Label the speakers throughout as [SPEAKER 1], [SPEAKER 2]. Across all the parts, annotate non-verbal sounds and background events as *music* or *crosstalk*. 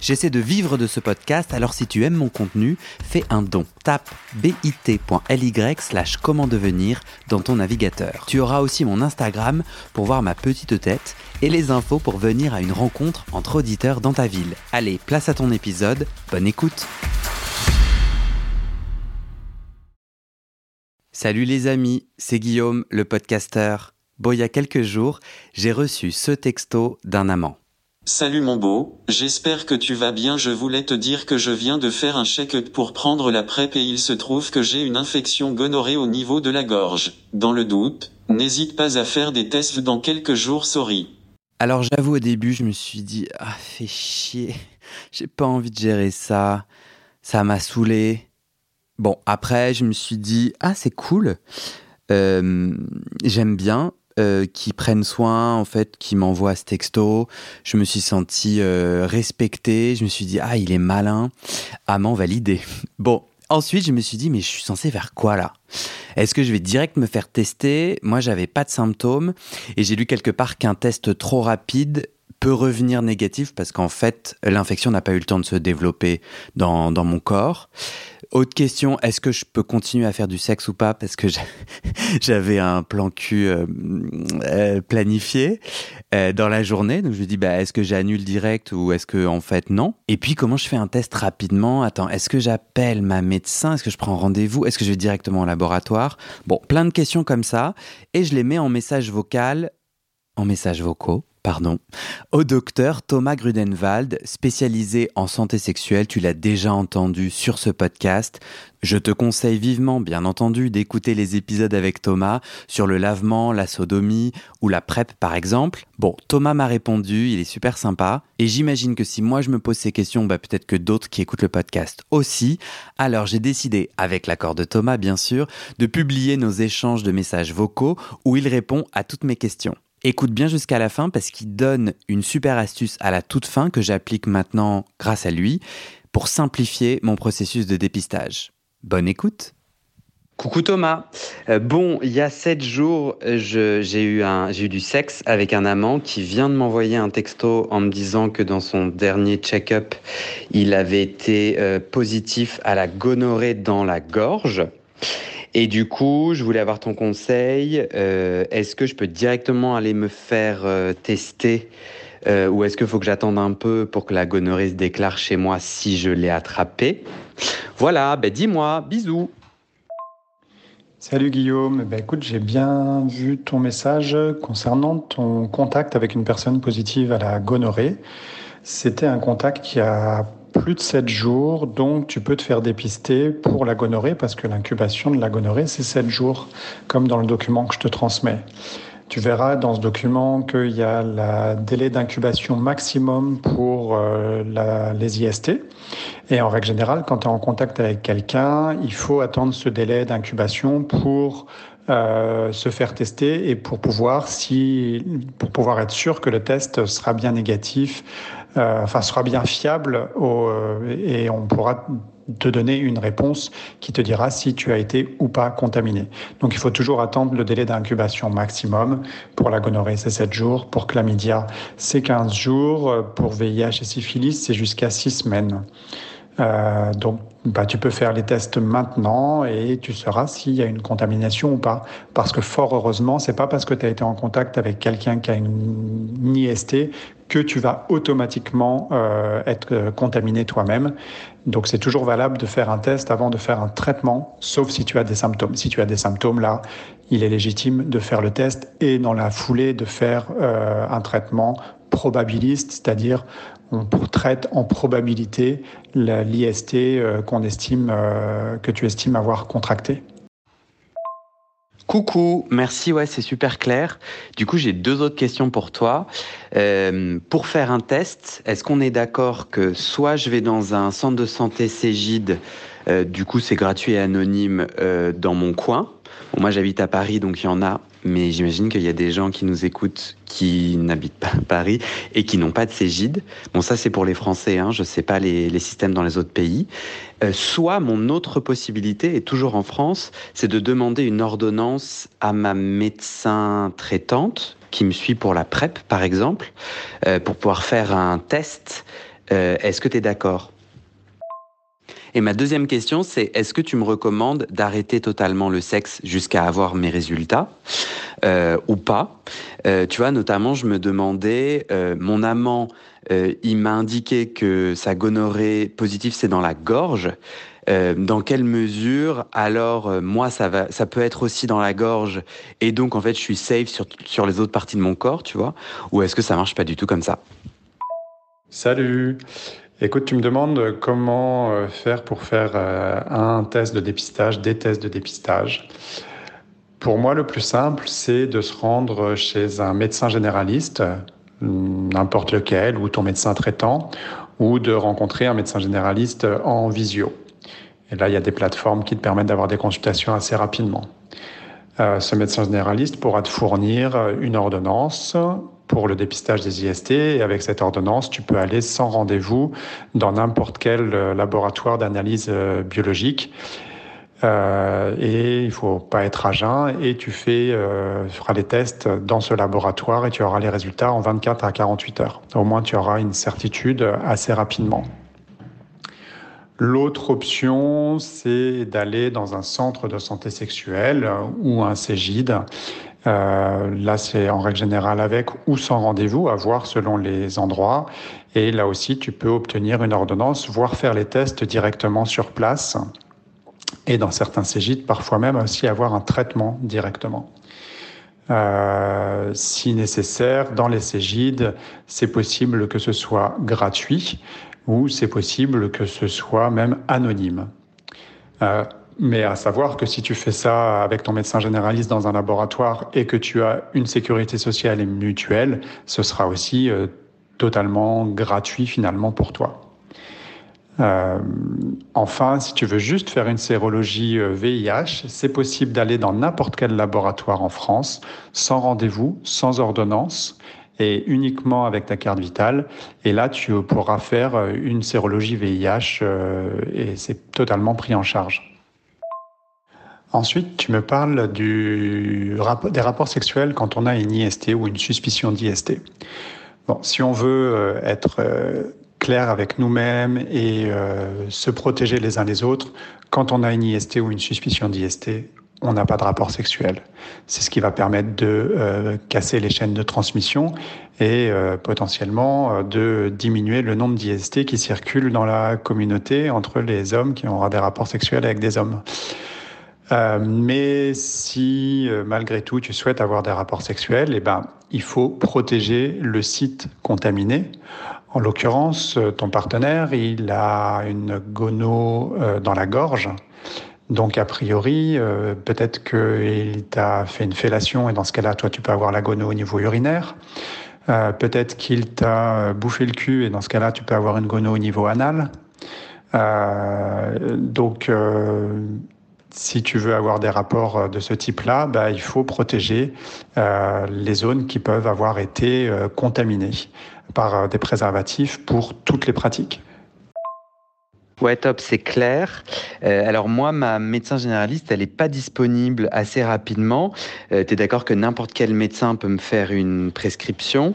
[SPEAKER 1] J'essaie de vivre de ce podcast, alors si tu aimes mon contenu, fais un don. Tape bit.ly slash comment devenir dans ton navigateur. Tu auras aussi mon Instagram pour voir ma petite tête et les infos pour venir à une rencontre entre auditeurs dans ta ville. Allez, place à ton épisode, bonne écoute Salut les amis, c'est Guillaume, le podcasteur. Bon, il y a quelques jours, j'ai reçu ce texto d'un amant.
[SPEAKER 2] Salut mon beau, j'espère que tu vas bien. Je voulais te dire que je viens de faire un check-up pour prendre la PrEP et il se trouve que j'ai une infection gonorrhée au niveau de la gorge. Dans le doute, n'hésite pas à faire des tests dans quelques jours, sorry.
[SPEAKER 1] Alors j'avoue au début, je me suis dit ah fais chier, j'ai pas envie de gérer ça, ça m'a saoulé. Bon après je me suis dit ah c'est cool, euh, j'aime bien euh, qu'ils prennent soin en fait, qu'ils m'envoient ce texto. Je me suis senti euh, respecté, je me suis dit ah il est malin, amant validé. *laughs* Bon ensuite je me suis dit mais je suis censé faire quoi là? Est-ce que je vais direct me faire tester? Moi, j'avais pas de symptômes et j'ai lu quelque part qu'un test trop rapide peut revenir négatif parce qu'en fait, l'infection n'a pas eu le temps de se développer dans, mon corps. Autre question, est-ce que je peux continuer à faire du sexe ou pas? Parce que *laughs* j'avais un plan cul euh, euh, planifié euh, dans la journée. Donc je me dis, bah, est-ce que j'annule direct ou est-ce que en fait non? Et puis comment je fais un test rapidement? Attends, est-ce que j'appelle ma médecin? Est-ce que je prends rendez-vous? Est-ce que je vais directement au laboratoire? Bon, plein de questions comme ça. Et je les mets en message vocal, en message vocaux pardon, au docteur Thomas Grudenwald, spécialisé en santé sexuelle. Tu l'as déjà entendu sur ce podcast. Je te conseille vivement, bien entendu, d'écouter les épisodes avec Thomas sur le lavement, la sodomie ou la PrEP par exemple. Bon, Thomas m'a répondu, il est super sympa. Et j'imagine que si moi je me pose ces questions, bah peut-être que d'autres qui écoutent le podcast aussi. Alors j'ai décidé, avec l'accord de Thomas bien sûr, de publier nos échanges de messages vocaux où il répond à toutes mes questions. Écoute bien jusqu'à la fin parce qu'il donne une super astuce à la toute fin que j'applique maintenant grâce à lui pour simplifier mon processus de dépistage. Bonne écoute Coucou Thomas. Euh, bon, il y a sept jours, j'ai eu, du sexe avec un amant qui vient de m'envoyer un texto en me disant que dans son dernier check-up, il avait été euh, positif à la gonorrhée dans la gorge. Et du coup, je voulais avoir ton conseil. Euh, est-ce que je peux directement aller me faire euh, tester euh, ou est-ce qu'il faut que j'attende un peu pour que la gonorrhée se déclare chez moi si je l'ai attrapée? Voilà, ben dis-moi, bisous.
[SPEAKER 3] Salut Guillaume, ben écoute, j'ai bien vu ton message concernant ton contact avec une personne positive à la gonorrhée. C'était un contact qui a plus de 7 jours, donc tu peux te faire dépister pour la gonorrhée parce que l'incubation de la gonorrhée, c'est 7 jours, comme dans le document que je te transmets. Tu verras dans ce document qu'il y a le délai d'incubation maximum pour euh, les IST. Et en règle générale, quand tu es en contact avec quelqu'un, il faut attendre ce délai d'incubation pour euh, se faire tester et pour pouvoir, si, pour pouvoir être sûr que le test sera bien négatif, euh, enfin sera bien fiable au, euh, et on pourra te donner une réponse qui te dira si tu as été ou pas contaminé. Donc il faut toujours attendre le délai d'incubation maximum. Pour la gonorrhée, c'est 7 jours. Pour chlamydia, c'est 15 jours. Pour VIH et syphilis, c'est jusqu'à 6 semaines. Euh, donc, bah, tu peux faire les tests maintenant et tu sauras s'il y a une contamination ou pas. Parce que fort heureusement, c'est pas parce que tu as été en contact avec quelqu'un qui a une IST que tu vas automatiquement euh, être euh, contaminé toi-même. Donc c'est toujours valable de faire un test avant de faire un traitement, sauf si tu as des symptômes. Si tu as des symptômes, là, il est légitime de faire le test et dans la foulée de faire euh, un traitement probabiliste, c'est-à-dire on traite en probabilité l'IST euh, qu'on estime, euh, que tu estimes avoir contracté.
[SPEAKER 1] Coucou, merci, ouais, c'est super clair. Du coup, j'ai deux autres questions pour toi. Euh, pour faire un test, est-ce qu'on est, d'accord que soit je vais dans un centre de santé Cégide, du coup c'est gratuit et anonyme dans mon coin? moi j'habite à Paris, donc il y en a mais j'imagine qu'il y a des gens qui nous écoutent qui n'habitent pas *laughs* Paris et qui n'ont pas de Cégide. Bon, ça c'est pour les Français, hein, je ne sais pas les, les, systèmes dans les autres pays. Euh, soit mon autre possibilité, et toujours en France, c'est de demander une ordonnance à ma médecin traitante qui me suit pour la PrEP, par exemple, euh, pour pouvoir faire un test. Euh, Est-ce que tu es d'accord? Et ma deuxième question, c'est est-ce que tu me recommandes d'arrêter totalement le sexe jusqu'à avoir mes résultats euh, ou pas? Euh, Tu vois, notamment, je me demandais, euh, mon amant, il m'a indiqué que sa gonorrhée positive, c'est dans la gorge. Dans quelle mesure alors moi ça va ça peut être aussi dans la gorge et donc en fait je suis safe sur, sur les autres parties de mon corps tu vois? Ou est-ce que ça marche pas du tout comme ça?
[SPEAKER 3] Salut Écoute, tu me demandes comment euh, faire pour faire euh, un test de dépistage, des tests de dépistage. Pour moi, le plus simple, c'est de se rendre chez un médecin généraliste, n'importe lequel, ou ton médecin traitant, ou de rencontrer un médecin généraliste en visio. Et là, il y a des plateformes qui te permettent d'avoir des consultations assez rapidement. Euh, ce médecin généraliste pourra te fournir une ordonnance pour le dépistage des IST. Et avec cette ordonnance, tu peux aller sans rendez-vous dans n'importe quel euh, laboratoire d'analyse euh, biologique. Euh, et il faut pas être à jeun et tu fais, euh, feras les tests dans ce laboratoire et tu auras les résultats en 24 à 48 heures. Au moins, tu auras une certitude assez rapidement. L'autre option, c'est d'aller dans un centre de santé sexuelle ou un Cégide euh, là, c'est en règle générale avec ou sans rendez-vous, à voir selon les endroits. Et là aussi, tu peux obtenir une ordonnance, voire faire les tests directement sur place. Et dans certains cégites, parfois même aussi avoir un traitement directement. Euh, si nécessaire, dans les Cégides, c'est possible que ce soit gratuit ou c'est possible que ce soit même anonyme. Euh, mais à savoir que si tu fais ça avec ton médecin généraliste dans un laboratoire et que tu as une sécurité sociale et mutuelle, ce sera aussi euh, totalement gratuit finalement pour toi. Euh, enfin, si tu veux juste faire une sérologie VIH, euh, c'est possible d'aller dans n'importe quel laboratoire en France, sans rendez-vous, sans ordonnance, et uniquement avec ta carte vitale. Et là, tu pourras faire euh, une sérologie VIH euh, et c'est totalement pris en charge. Ensuite, tu me parles du, des rapports sexuels quand on a une IST ou une suspicion d'IST. Bon, si on veut être clair avec nous-mêmes et euh, se protéger les uns les autres, quand on a une IST ou une suspicion d'IST, on n'a pas de rapport sexuel. C'est ce qui va permettre de euh, casser les chaînes de transmission et euh, potentiellement de diminuer le nombre d'IST qui circulent dans la communauté entre les hommes qui auront des rapports sexuels avec des hommes. Euh, mais si euh, malgré tout tu souhaites avoir des rapports sexuels, eh ben, il faut protéger le site contaminé. En l'occurrence, euh, ton partenaire, il a une gono dans la gorge. Donc, a priori, peut-être qu'il t'a fait une fellation et dans ce cas-là, toi, tu peux avoir la gono au niveau urinaire. peut-être qu'il t'a bouffé le cul et dans ce cas-là, tu peux avoir une gono au niveau anal. donc, si tu veux avoir des rapports euh, de ce type-là, bah, il faut protéger euh, les zones qui peuvent avoir été euh, contaminées par des préservatifs pour toutes les pratiques.
[SPEAKER 1] Ouais, top, c'est clair. Alors moi, ma médecin généraliste, elle n'est pas disponible assez rapidement. Euh, tu es d'accord que n'importe quel médecin peut me faire une prescription?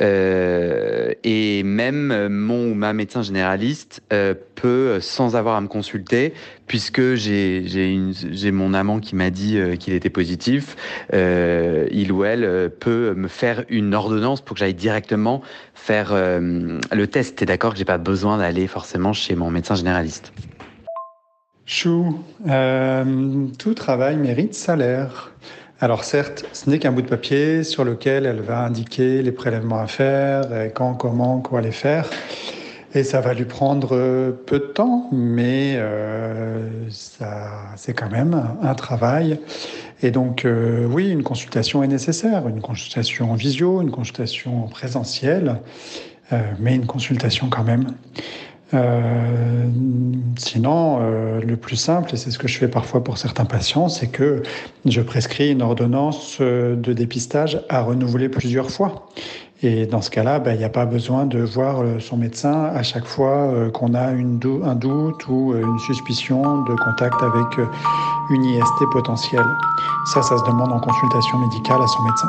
[SPEAKER 1] Euh, et même mon ou ma médecin généraliste euh, peut, sans avoir à me consulter, puisque j'ai mon amant qui m'a dit euh, qu'il était positif, euh, il ou elle peut me faire une ordonnance pour que j'aille directement faire le test. T'es d'accord que j'ai pas besoin d'aller forcément chez mon médecin généraliste?
[SPEAKER 3] Chou, tout travail mérite salaire. Alors certes, ce n'est qu'un bout de papier sur lequel elle va indiquer les prélèvements à faire, quand, comment, quoi les faire. Et ça va lui prendre peu de temps, mais euh, ça, c'est quand même un travail. Et donc, euh, oui, une consultation est nécessaire, une consultation en visio, une consultation en présentiel, euh, mais une consultation quand même. Euh, sinon, euh, le plus simple, et c'est ce que je fais parfois pour certains patients, c'est que je prescris une ordonnance de dépistage à renouveler plusieurs fois. Et dans ce cas-là, ben, il n'y a pas besoin de voir son médecin à chaque fois qu'on a une un doute ou une suspicion de contact avec une IST potentielle. Ça, ça se demande en consultation médicale à son médecin.